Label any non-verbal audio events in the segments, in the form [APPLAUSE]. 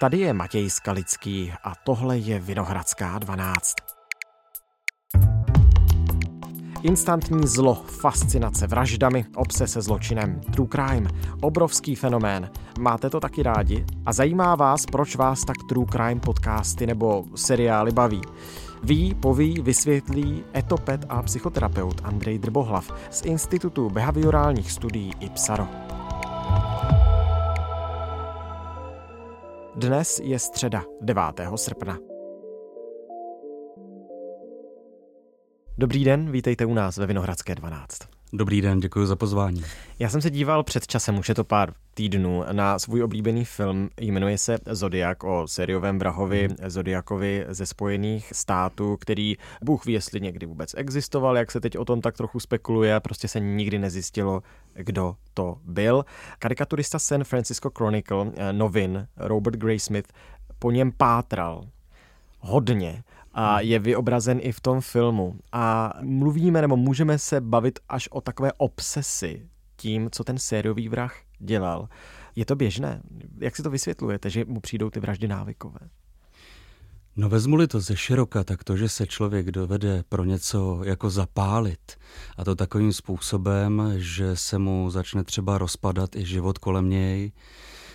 Tady je Matěj Skalický a tohle je Vinohradská 12. Instantní zlo, fascinace vraždami, obse se zločinem, true crime, obrovský fenomén. Máte to taky rádi? A zajímá vás, proč vás tak true crime podcasty nebo seriály baví? Ví, poví, vysvětlí etopet a psychoterapeut Andrej Drbohlav z Institutu behaviorálních studií IPSARO. Dnes je středa 9. srpna. Dobrý den, vítejte u nás ve Vinohradské 12. Dobrý den, děkuji za pozvání. Já jsem se díval před časem, už je to pár týdnů, na svůj oblíbený film, jmenuje se Zodiak o sériovém vrahovi hmm. Zodiakovi ze Spojených států, který Bůh ví, jestli někdy vůbec existoval, jak se teď o tom tak trochu spekuluje, prostě se nikdy nezjistilo, kdo to byl. Karikaturista San Francisco Chronicle, eh, novin Robert Graysmith, po něm pátral hodně a je vyobrazen i v tom filmu. A mluvíme nebo můžeme se bavit až o takové obsesi tím, co ten sériový vrah dělal. Je to běžné? Jak si to vysvětlujete, že mu přijdou ty vraždy návykové? No vezmu-li to ze široka, tak to, že se člověk dovede pro něco jako zapálit a to takovým způsobem, že se mu začne třeba rozpadat i život kolem něj,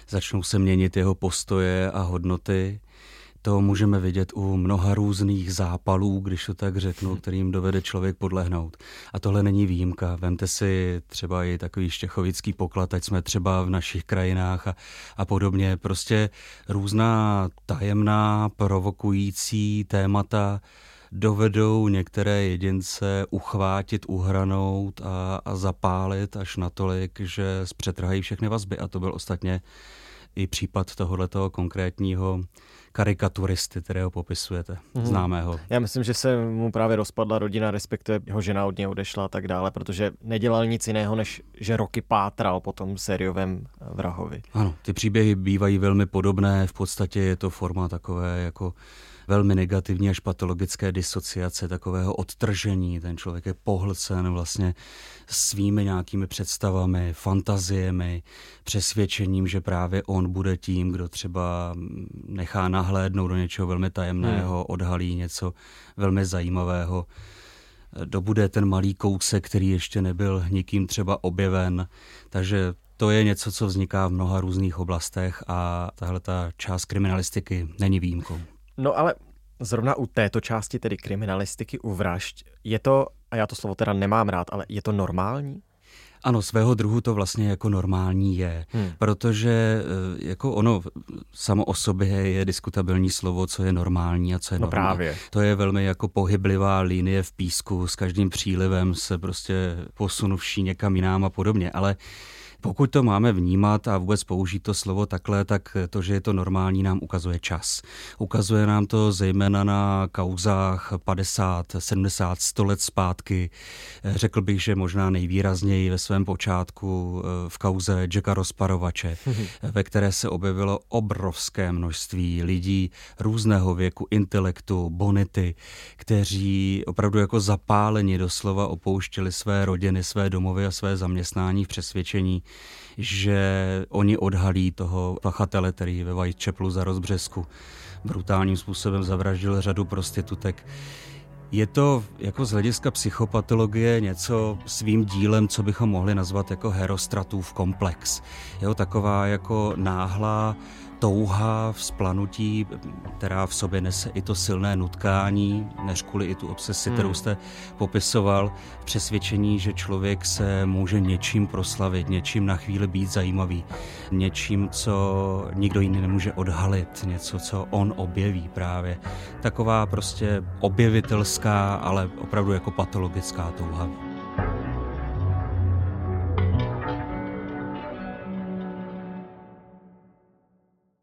začnou se měnit jeho postoje a hodnoty, to můžeme vidět u mnoha různých zápalů, když to tak řeknu, kterým dovede člověk podlehnout. A tohle není výjimka. Vemte si třeba i takový štěchovický poklad, ať jsme třeba v našich krajinách a, a podobně. Prostě různá tajemná, provokující témata dovedou některé jedince uchvátit, uhranout a, a zapálit až natolik, že zpřetrhají všechny vazby. A to byl ostatně i případ tohoto konkrétního karikaturisty, kterého popisujete, mm. známého. Já myslím, že se mu právě rozpadla rodina, respektive jeho žena od něj odešla a tak dále, protože nedělal nic jiného, než že roky pátral po tom sériovém vrahovi. Ano, ty příběhy bývají velmi podobné, v podstatě je to forma takové jako velmi negativní až patologické disociace, takového odtržení. Ten člověk je pohlcen vlastně svými nějakými představami, fantaziemi, přesvědčením, že právě on bude tím, kdo třeba nechá nahlédnout do něčeho velmi tajemného, hmm. odhalí něco velmi zajímavého dobude ten malý kousek, který ještě nebyl nikým třeba objeven. Takže to je něco, co vzniká v mnoha různých oblastech a tahle ta část kriminalistiky není výjimkou. No ale zrovna u této části, tedy kriminalistiky u vražd, je to, a já to slovo teda nemám rád, ale je to normální? Ano, svého druhu to vlastně jako normální je, hmm. protože eh, jako ono samo o sobě je diskutabilní slovo, co je normální a co je no normální. Právě. To je velmi jako pohyblivá linie v písku, s každým přílivem se prostě posunuvší někam jinám a podobně, ale pokud to máme vnímat a vůbec použít to slovo takhle, tak to, že je to normální, nám ukazuje čas. Ukazuje nám to zejména na kauzách 50, 70, 100 let zpátky. Řekl bych, že možná nejvýrazněji ve svém počátku eh, v kauze Jacka Rozparovače, ve které se objevilo obrovské množství lidí různého věku, intelektu, bonity, kteří opravdu jako zapáleni doslova opouštěli své rodiny, své domovy a své zaměstnání v přesvědčení, že oni odhalí toho pachatele, který ve Whitechapelu za rozbřesku brutálním způsobem zavraždil řadu prostitutek. Je to jako z hlediska psychopatologie něco svým dílem, co bychom mohli nazvat jako herostratův komplex. Je taková jako náhlá touha, vzplanutí, která v sobě nese i to silné nutkání, než kvůli i tu obsesi, hmm. kterou jste popisoval, přesvědčení, že člověk se může něčím proslavit, něčím na chvíli být zajímavý, něčím, co nikdo jiný nemůže odhalit, něco, co on objeví právě. Taková prostě objevitelská, ale opravdu jako patologická touha.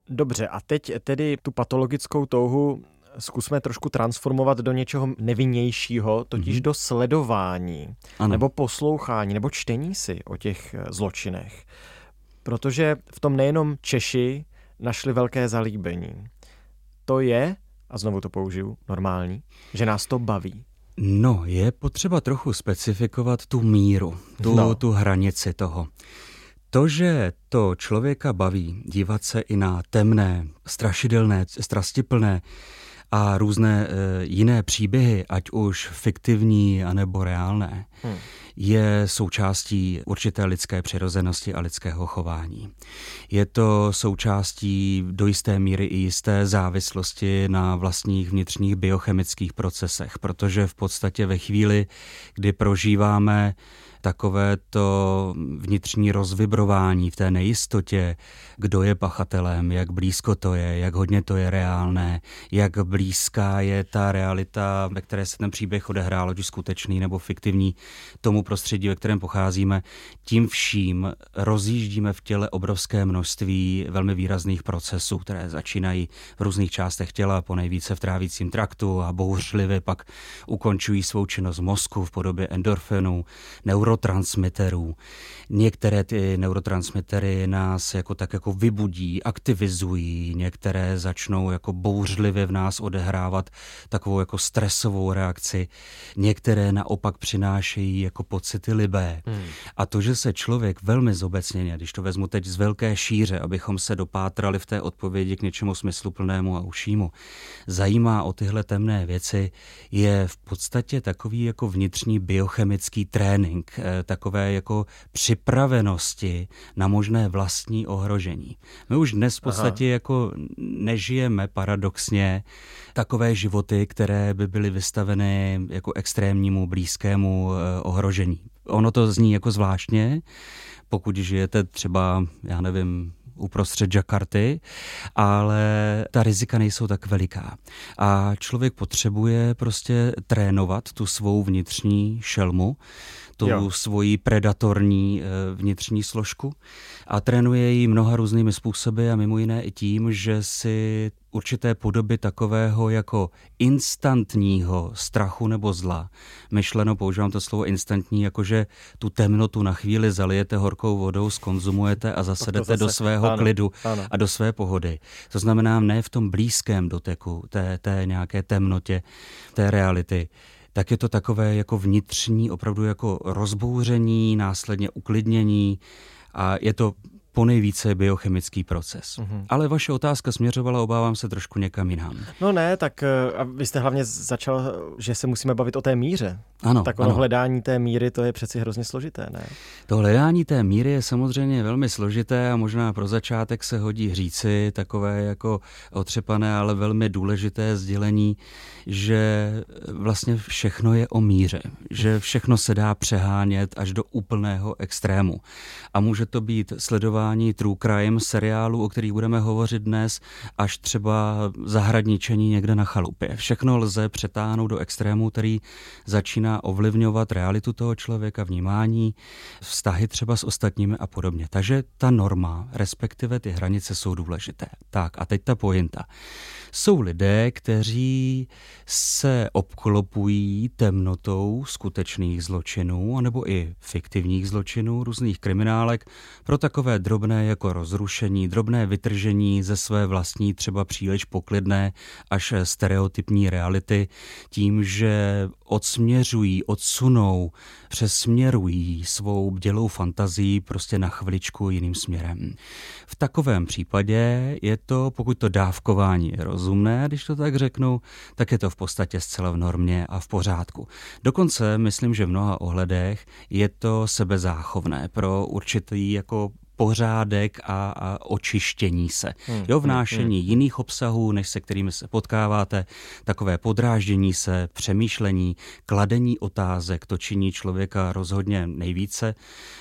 Dobře, a teď tedy tu patologickou touhu zkusme trošku transformovat do něčeho nevinnějšího, totiž mm-hmm. do sledování, ano. nebo poslouchání, nebo čtení si o těch eh, zločinech. Protože v tom nejenom Češi našli velké zalíbení. To je, a znovu to použiju, normální, že nás to baví. No, je potřeba trochu specifikovat tu míru, tu, no. tu hranici toho. To, že to člověka baví dívat se i na temné, strašidelné, strastiplné a různé e, jiné příběhy, ať už fiktivní anebo reálné, hmm. je součástí určité lidské přirozenosti a lidského chování. Je to součástí do jisté míry i jisté závislosti na vlastních vnitřních biochemických procesech, protože v podstatě ve chvíli, kdy prožíváme takové to vnitřní rozvibrování v té nejistotě, kdo je pachatelem, jak blízko to je, jak hodně to je reálné, jak blízká je ta realita, ve které se ten příběh odehrál, ať skutečný nebo fiktivní, tomu prostředí, ve kterém pocházíme. Tím vším rozjíždíme v těle obrovské množství velmi výrazných procesů, které začínají v různých částech těla, po nejvíce v trávicím traktu a bouřlivě pak ukončují svou činnost mozku v podobě endorfinů, neuro neurotransmiterů. Některé ty neurotransmitery nás jako tak jako vybudí, aktivizují, některé začnou jako bouřlivě v nás odehrávat takovou jako stresovou reakci, některé naopak přinášejí jako pocity libé. Hmm. A to, že se člověk velmi zobecněně, když to vezmu teď z velké šíře, abychom se dopátrali v té odpovědi k něčemu smysluplnému a ušímu, zajímá o tyhle temné věci, je v podstatě takový jako vnitřní biochemický trénink, Eh, takové jako připravenosti na možné vlastní ohrožení. My už dnes v podstatě Aha. jako nežijeme paradoxně takové životy, které by byly vystaveny jako extrémnímu blízkému eh, ohrožení. Ono to zní jako zvláštně, pokud žijete třeba, já nevím, uprostřed Jakarty, ale ta rizika nejsou tak veliká. A člověk potřebuje prostě trénovat tu svou vnitřní šelmu, tu jo. svoji predatorní eh, vnitřní složku a trénuje ji mnoha různými způsoby a mimo jiné i tím, že si určité podoby takového jako instantního strachu nebo zla. Myšleno, používám to slovo instantní, jakože tu temnotu na chvíli zalijete horkou vodou, skonzumujete a zasedete zase, do svého ano, klidu ano. a do své pohody. To znamená ne v tom blízkém doteku té, té nějaké temnotě, té reality, tak je to takové jako vnitřní, opravdu jako rozbouření, následně uklidnění a je to po nejvíce biochemický proces. Mm-hmm. Ale vaše otázka směřovala, obávám se, trošku někam jinam. No ne, tak eh, a vy jste hlavně začal, že se musíme bavit o té míře. Ano, tak ono ano. hledání té míry, to je přeci hrozně složité, ne? To hledání té míry je samozřejmě velmi složité a možná pro začátek se hodí říci takové jako otřepané, ale velmi důležité sdělení, že vlastně všechno je o míře, že všechno se dá přehánět až do úplného extrému. A může to být sledování true crime seriálu, o kterých budeme hovořit dnes, až třeba zahradničení někde na chalupě. Všechno lze přetáhnout do extrému, který začíná ovlivňovat realitu toho člověka, vnímání, vztahy třeba s ostatními a podobně. Takže ta norma, respektive ty hranice jsou důležité. Tak a teď ta pointa. Jsou lidé, kteří se obklopují temnotou skutečných zločinů, anebo i fiktivních zločinů, různých kriminálek, pro takové drobné jako rozrušení, drobné vytržení ze své vlastní třeba příliš poklidné až stereotypní reality, tím, že odsměřují, odsunou, přesměrují svou bdělou fantazii prostě na chviličku jiným směrem. V takovém případě je to, pokud to dávkování je rozumné, když to tak řeknu, tak je to v podstatě zcela v normě a v pořádku. Dokonce myslím, že v mnoha ohledech je to sebezáchovné pro určitý jako pořádek a, a očištění se. Hmm, jo, vnášení hmm, hmm. jiných obsahů, než se kterými se potkáváte, takové podráždění se, přemýšlení, kladení otázek, to činí člověka rozhodně nejvíce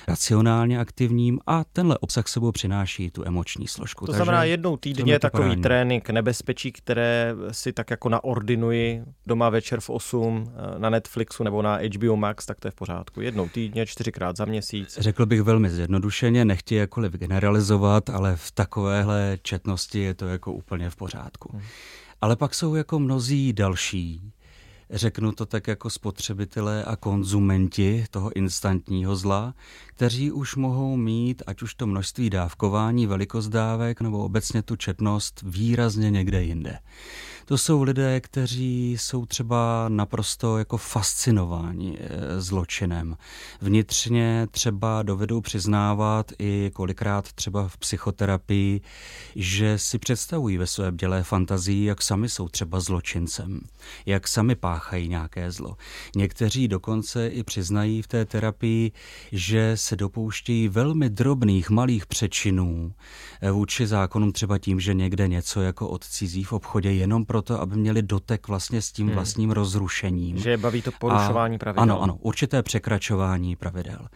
racionálně aktivním a tenhle obsah sebou přináší tu emoční složku. To Takže znamená jednou týdně takový parání. trénink nebezpečí, které si tak jako naordinuji doma večer v 8 eh, na Netflixu nebo na HBO Max, tak to je v pořádku. Jednou týdně, čtyřikrát za měsíc. Řekl bych velmi zjednodušeně, nechtěji jakkoliv generalizovat, ale v takovéhle četnosti je to jako úplně v pořádku. Hmm. Ale pak jsou jako mnozí další, řeknu to tak jako spotřebitelé a konzumenti toho instantního zla, kteří už mohou mít, ať už to množství dávkování, velikost dávek nebo obecně tu četnost výrazně někde jinde. To jsou lidé, kteří jsou třeba naprosto jako fascinováni eh, zločinem. Vnitřně třeba dovedou přiznávat i kolikrát třeba v psychoterapii, že si představují ve své bdělé fantazii, jak sami jsou třeba zločincem, jak sami páchají nějaké zlo. Někteří dokonce i přiznají v té terapii, že se dopouštějí velmi drobných malých přečinů eh, vůči zákonům třeba tím, že někde něco jako odcizí v obchodě jenom pro proto, aby měli dotek vlastně s tím hmm. vlastním rozrušením. Že je baví to porušování a, pravidel. Ano, ano, určité překračování pravidel.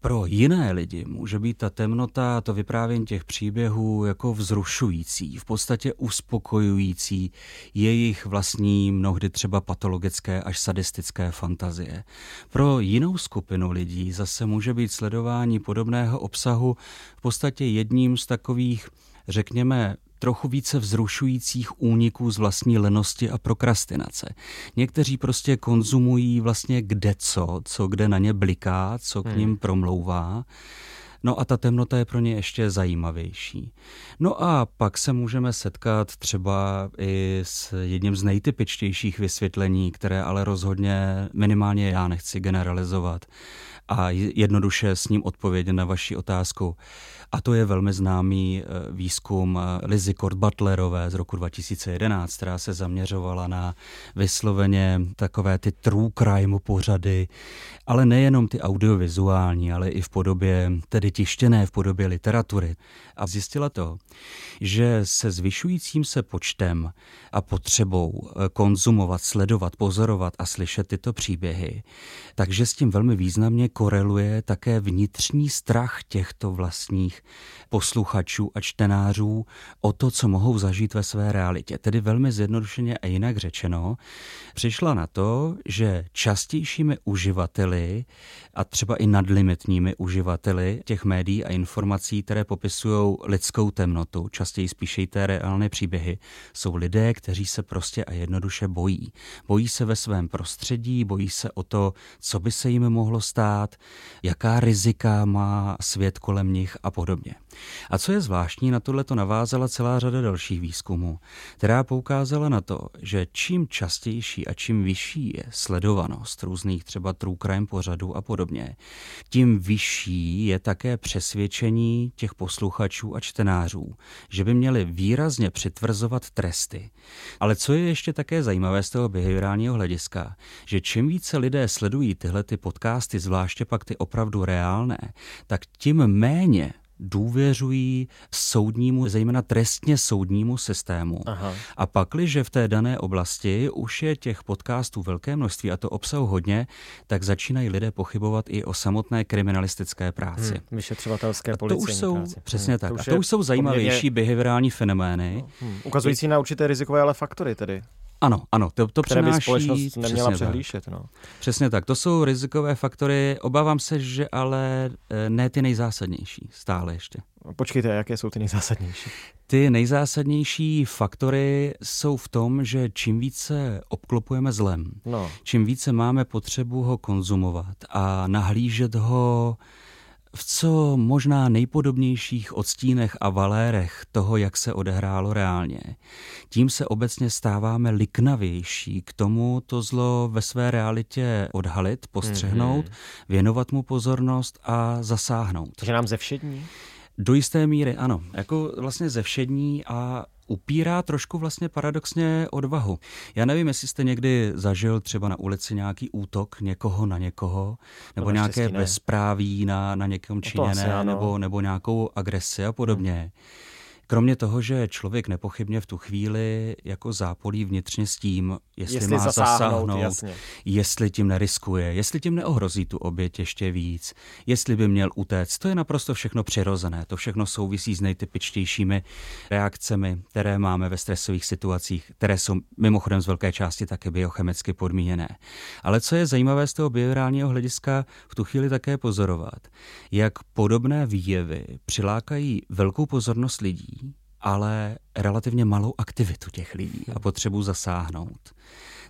Pro jiné lidi může být ta temnota, to vyprávění těch příběhů jako vzrušující, v podstatě uspokojující jejich vlastní, mnohdy třeba patologické až sadistické fantazie. Pro jinou skupinu lidí zase může být sledování podobného obsahu v podstatě jedním z takových, řekněme, trochu více vzrušujících úniků z vlastní lenosti a prokrastinace. Někteří prostě konzumují vlastně kde co, co kde na ně bliká, co k hmm. ním promlouvá. No a ta temnota je pro ně ještě zajímavější. No a pak se můžeme setkat třeba i s jedním z nejtypičtějších vysvětlení, které ale rozhodně minimálně já nechci generalizovat a jednoduše s ním odpovědět na vaši otázku. A to je velmi známý eh, výzkum eh, Lizy Kort Butlerové z roku 2011, která se zaměřovala na vysloveně takové ty true crime pořady, ale nejenom ty audiovizuální, ale i v podobě, tedy tištěné v podobě literatury. A zjistila to, že se zvyšujícím se počtem a potřebou eh, konzumovat, sledovat, pozorovat a slyšet tyto příběhy, takže s tím velmi významně koreluje také vnitřní strach těchto vlastních posluchačů a čtenářů o to, co mohou zažít ve své realitě. Tedy velmi zjednodušeně a jinak řečeno, přišla na to, že častějšími uživateli a třeba i nadlimitními uživateli těch médií a informací, které popisují lidskou temnotu, častěji spíše té reálné příběhy, jsou lidé, kteří se prostě a jednoduše bojí. Bojí se ve svém prostředí, bojí se o to, co by se jim mohlo stát, jaká rizika má svět kolem nich a podobně. A co je zvláštní, na tohle to navázala celá řada dalších výzkumů, která poukázala na to, že čím častější a čím vyšší je sledovanost různých třeba true crime pořadů a podobně, tím vyšší je také přesvědčení těch posluchačů a čtenářů, že by měli výrazně přitvrzovat tresty. Ale co je ještě také zajímavé z toho behaviorálního hlediska, že čím více lidé sledují tyhle ty podcasty, zvláště pak ty opravdu reálné, tak tím méně důvěřují soudnímu, zejména trestně soudnímu systému. Aha. A pakliže v té dané oblasti už je těch podcastů velké množství a to obsahu hodně, tak začínají lidé pochybovat i o samotné kriminalistické práci. Hmm, vyšetřovatelské to už jsou, práci. Přesně hmm, tak. To a to už jsou zajímavější poměrně... behaviorální fenomény. Hmm, ukazující na určité rizikové ale faktory tedy. Ano, ano, to, to které přenáší... by společnost neměla přesně přehlížet. No. Přesně tak, to jsou rizikové faktory, obávám se, že ale eh, ne ty nejzásadnější, stále ještě. Počkejte, jaké jsou ty nejzásadnější? Ty nejzásadnější faktory jsou v tom, že čím více obklopujeme zlem, no. čím více máme potřebu ho konzumovat a nahlížet ho v co možná nejpodobnějších odstínech a valérech toho, jak se odehrálo reálně. Tím se obecně stáváme liknavější k tomu to zlo ve své realitě odhalit, postřehnout, mm-hmm. věnovat mu pozornost a zasáhnout. Takže nám ze všední? Do jisté míry ano. Jako vlastně ze všední a upírá trošku vlastně paradoxně odvahu. Já nevím, jestli jste někdy zažil třeba na ulici nějaký útok někoho na někoho, nebo no, nějaké bezpráví na, na někom no činěné, nebo, nebo nějakou agresi a podobně. Hmm. Kromě toho, že člověk nepochybně v tu chvíli jako zápolí vnitřně s tím, jestli, jestli má zasáhnout, zasáhnout jestli tím neriskuje, jestli tím neohrozí tu oběť ještě víc, jestli by měl utéct, to je naprosto všechno přirozené. To všechno souvisí s nejtypičtějšími reakcemi, které máme ve stresových situacích, které jsou mimochodem z velké části také biochemicky podmíněné. Ale co je zajímavé z toho behaviorálního hlediska v tu chvíli také pozorovat, jak podobné výjevy přilákají velkou pozornost lidí, ale relativně malou aktivitu těch lidí a potřebu zasáhnout.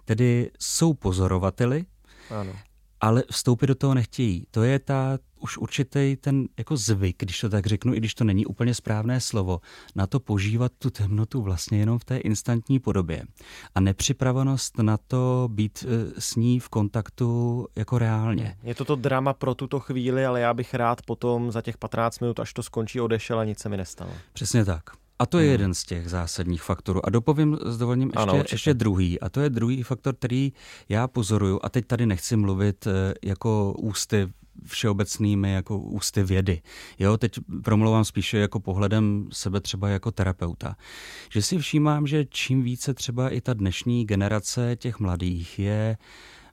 Tedy jsou pozorovateli, ano. ale vstoupit do toho nechtějí. To je ta už určitý ten jako zvyk, když to tak řeknu, i když to není úplně správné slovo, na to požívat tu temnotu vlastně jenom v té instantní podobě. A nepřipravenost na to být e, s ní v kontaktu jako reálně. Je to to drama pro tuto chvíli, ale já bych rád potom za těch 15 minut, až to skončí, odešel a nic se mi nestalo. Přesně tak. A to je hmm. jeden z těch zásadních faktorů. A dopovím s dovolením ještě, ano, ještě druhý. A to je druhý faktor, který já pozoruju. A teď tady nechci mluvit e, jako ústy všeobecnými jako ústy vědy. Jo, teď promlouvám spíše jako pohledem sebe třeba jako terapeuta. Že si všímám, že čím více třeba i ta dnešní generace těch mladých je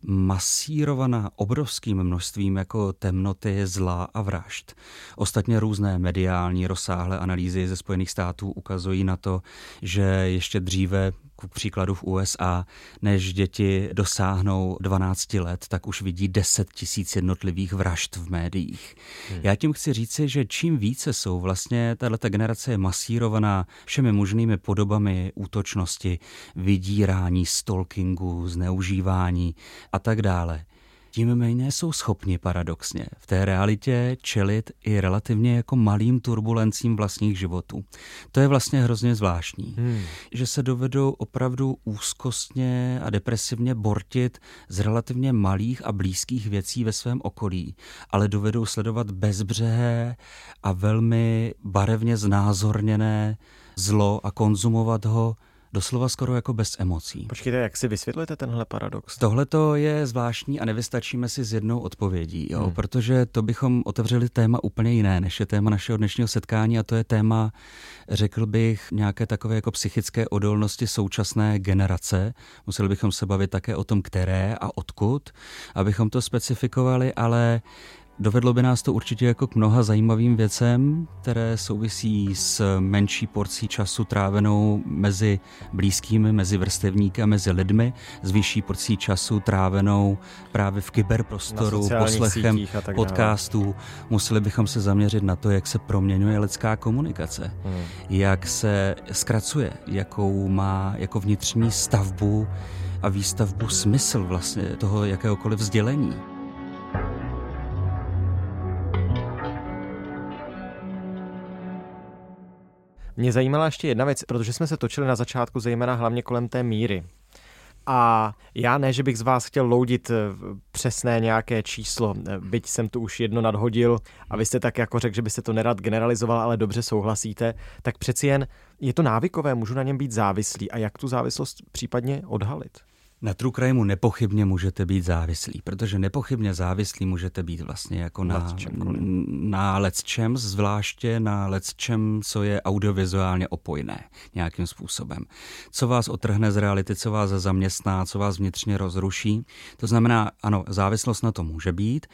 masírovaná obrovským množstvím jako temnoty, zla a vražd. Ostatně různé mediální rozsáhlé analýzy ze Spojených států ukazují na to, že ještě dříve ku příkladu v USA, než děti dosáhnou 12 let, tak už vidí 10 tisíc jednotlivých vražd v médiích. Hmm. Já tím chci říci, že čím více jsou vlastně, tato generace je masírovaná všemi možnými podobami útočnosti, vydírání, stalkingu, zneužívání a tak dále tím méně jsou schopni paradoxně v té realitě čelit i relativně jako malým turbulencím vlastních životů. To je vlastně hrozně zvláštní, hmm. že se dovedou opravdu úzkostně a depresivně bortit z relativně malých a blízkých věcí ve svém okolí, ale dovedou sledovat bezbřehé a velmi barevně znázorněné zlo a konzumovat ho doslova skoro jako bez emocí. Počkejte, jak si vysvětlujete tenhle paradox? Tohle to je zvláštní a nevystačíme si s jednou odpovědí, jo? Hmm. protože to bychom otevřeli téma úplně jiné, než je téma našeho dnešního setkání a to je téma, řekl bych, nějaké takové jako psychické odolnosti současné generace. Museli bychom se bavit také o tom, které a odkud, abychom to specifikovali, ale Dovedlo by nás to určitě jako k mnoha zajímavým věcem, které souvisí s menší porcí času trávenou mezi blízkými, mezi vrstevníky a mezi lidmi, s vyšší porcí času trávenou právě v kyberprostoru, poslechem podcastů. Museli bychom se zaměřit na to, jak se proměňuje lidská komunikace, hmm. jak se zkracuje, jakou má jako vnitřní stavbu a výstavbu smysl vlastně toho jakéhokoliv vzdělení. Mě zajímala ještě jedna věc, protože jsme se točili na začátku zejména hlavně kolem té míry. A já ne, že bych z vás chtěl loudit eh, přesné nějaké číslo, eh, byť jsem tu už jedno nadhodil a vy jste tak jako řekl, že byste to nerad generalizoval, ale dobře souhlasíte, tak přeci jen je to návykové, můžu na něm být závislý a jak tu závislost případně odhalit? Na True Crimeu nepochybně můžete být závislí, protože nepochybně závislí můžete být vlastně jako na, na lecčem, zvláště na lecčem, co je audiovizuálně opojné nějakým způsobem. Co vás otrhne z reality, co vás zaměstná, co vás vnitřně rozruší. To znamená, ano, závislost na to může být.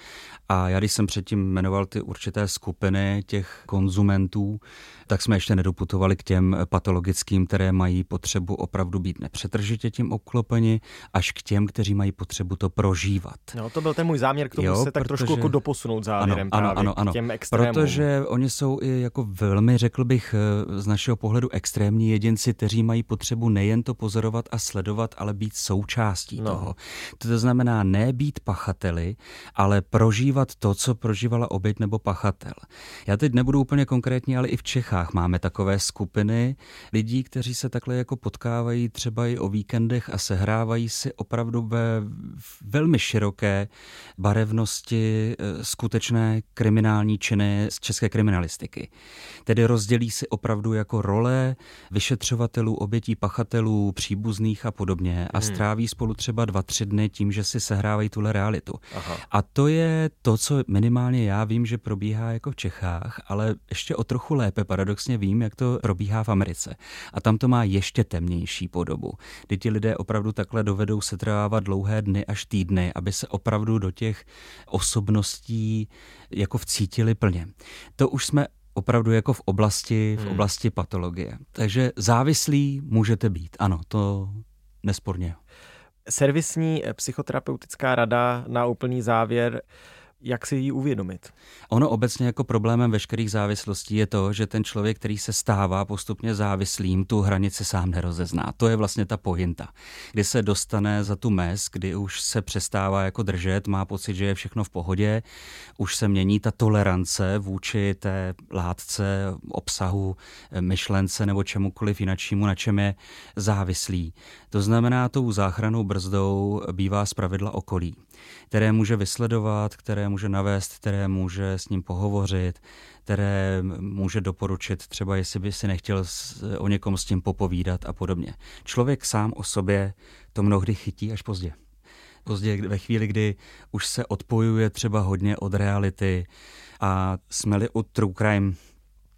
A já, když jsem předtím jmenoval ty určité skupiny těch konzumentů, tak jsme ještě nedoputovali k těm patologickým, které mají potřebu opravdu být nepřetržitě tím obklopeni, až k těm, kteří mají potřebu to prožívat. No, to byl ten můj záměr k tomu jo, se tak protože... trošku jako doposunout závěrem ano, ano, ano, ano. těm extrémům. Protože oni jsou i jako velmi, řekl bych, eh, z našeho pohledu extrémní jedinci, kteří mají potřebu nejen to pozorovat a sledovat, ale být součástí no. toho. To znamená ne být pachateli, ale prožívat to, co prožívala oběť nebo pachatel. Já teď nebudu úplně konkrétní, ale i v Čechách máme takové skupiny lidí, kteří se takhle jako potkávají třeba i o víkendech a sehrávají si opravdu ve velmi široké barevnosti eh, skutečné kriminální činy z české kriminalistiky. Tedy rozdělí si opravdu jako role vyšetřovatelů, obětí pachatelů, příbuzných a podobně a hmm. stráví spolu třeba dva, tři dny tím, že si sehrávají tuhle realitu. Aha. A to je to, co minimálně já vím, že probíhá jako v Čechách, ale ještě o trochu lépe paradoxně vím, jak to probíhá v Americe. A tam to má ještě temnější podobu, kdy ti lidé opravdu takhle do dovedou se trvávat dlouhé dny až týdny, aby se opravdu do těch osobností jako vcítili plně. To už jsme opravdu jako v oblasti, v hmm. oblasti patologie. Takže závislí můžete být, ano, to nesporně. Servisní psychoterapeutická rada na úplný závěr jak si ji uvědomit. Ono obecně jako problémem veškerých závislostí je to, že ten člověk, který se stává postupně závislým, tu hranici sám nerozezná. To je vlastně ta pohinta. Kdy se dostane za tu mez, kdy už se přestává jako držet, má pocit, že je všechno v pohodě, už se mění ta tolerance vůči té látce, obsahu, myšlence nebo čemukoliv jinačímu, na čem je závislý. To znamená, tou záchranou brzdou bývá zpravidla okolí, které může vysledovat, které může navést, které může s ním pohovořit, které může doporučit třeba, jestli by si nechtěl o někom s tím popovídat a podobně. Člověk sám o sobě to mnohdy chytí až pozdě. Pozdě ve chvíli, kdy už se odpojuje třeba hodně od reality a jsme-li u true crime,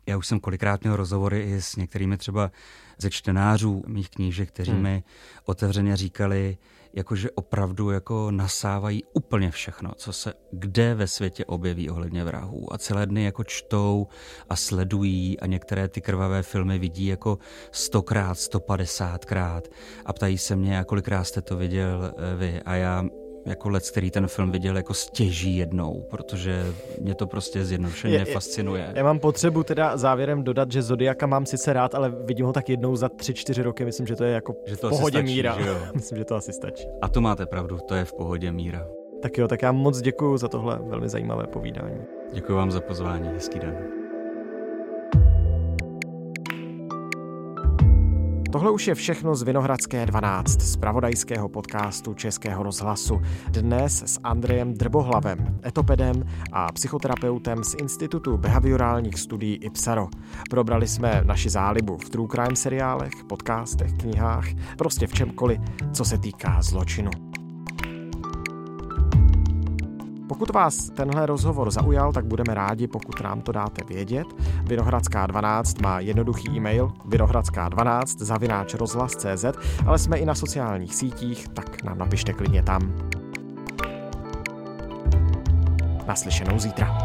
já už jsem kolikrát měl rozhovory i s některými třeba ze čtenářů mých knížek, kteří hmm. mi otevřeně říkali, jakože opravdu jako nasávají úplně všechno, co se kde ve světě objeví ohledně vrahů. A celé dny jako čtou a sledují a některé ty krvavé filmy vidí jako stokrát, 150krát a ptají se mě, kolikrát jste to viděl eh, vy. A já jako let, který ten film viděl jako stěží jednou, protože mě to prostě zjednodušeně fascinuje. Já mám potřebu teda závěrem dodat, že Zodiaka mám sice rád, ale vidím ho tak jednou za tři, čtyři roky, myslím, že to je jako že to v pohodě stačí, míra. Že jo? [LAUGHS] myslím, že to asi stačí. A to máte pravdu, to je v pohodě míra. Tak jo, tak já moc děkuji za tohle velmi zajímavé povídání. Děkuji vám za pozvání, hezký den. Tohle už je všechno z Vinohradské 12, z pravodajského podcastu Českého rozhlasu. Dnes s Andrejem Drbohlavem, etopedem a psychoterapeutem z Institutu behaviorálních studií IPSARO. Probrali jsme naši zálibu v true crime seriálech, podcastech, knihách, prostě v čemkoliv, co se týká zločinu. Pokud vás tenhle rozhovor zaujal, tak budeme rádi, pokud nám to dáte vědět. Vinohradská 12 má jednoduchý e-mail vinohradská12 zavináč rozhlas.cz, ale jsme i na sociálních sítích, tak nám napište klidně tam. Naslyšenou zítra.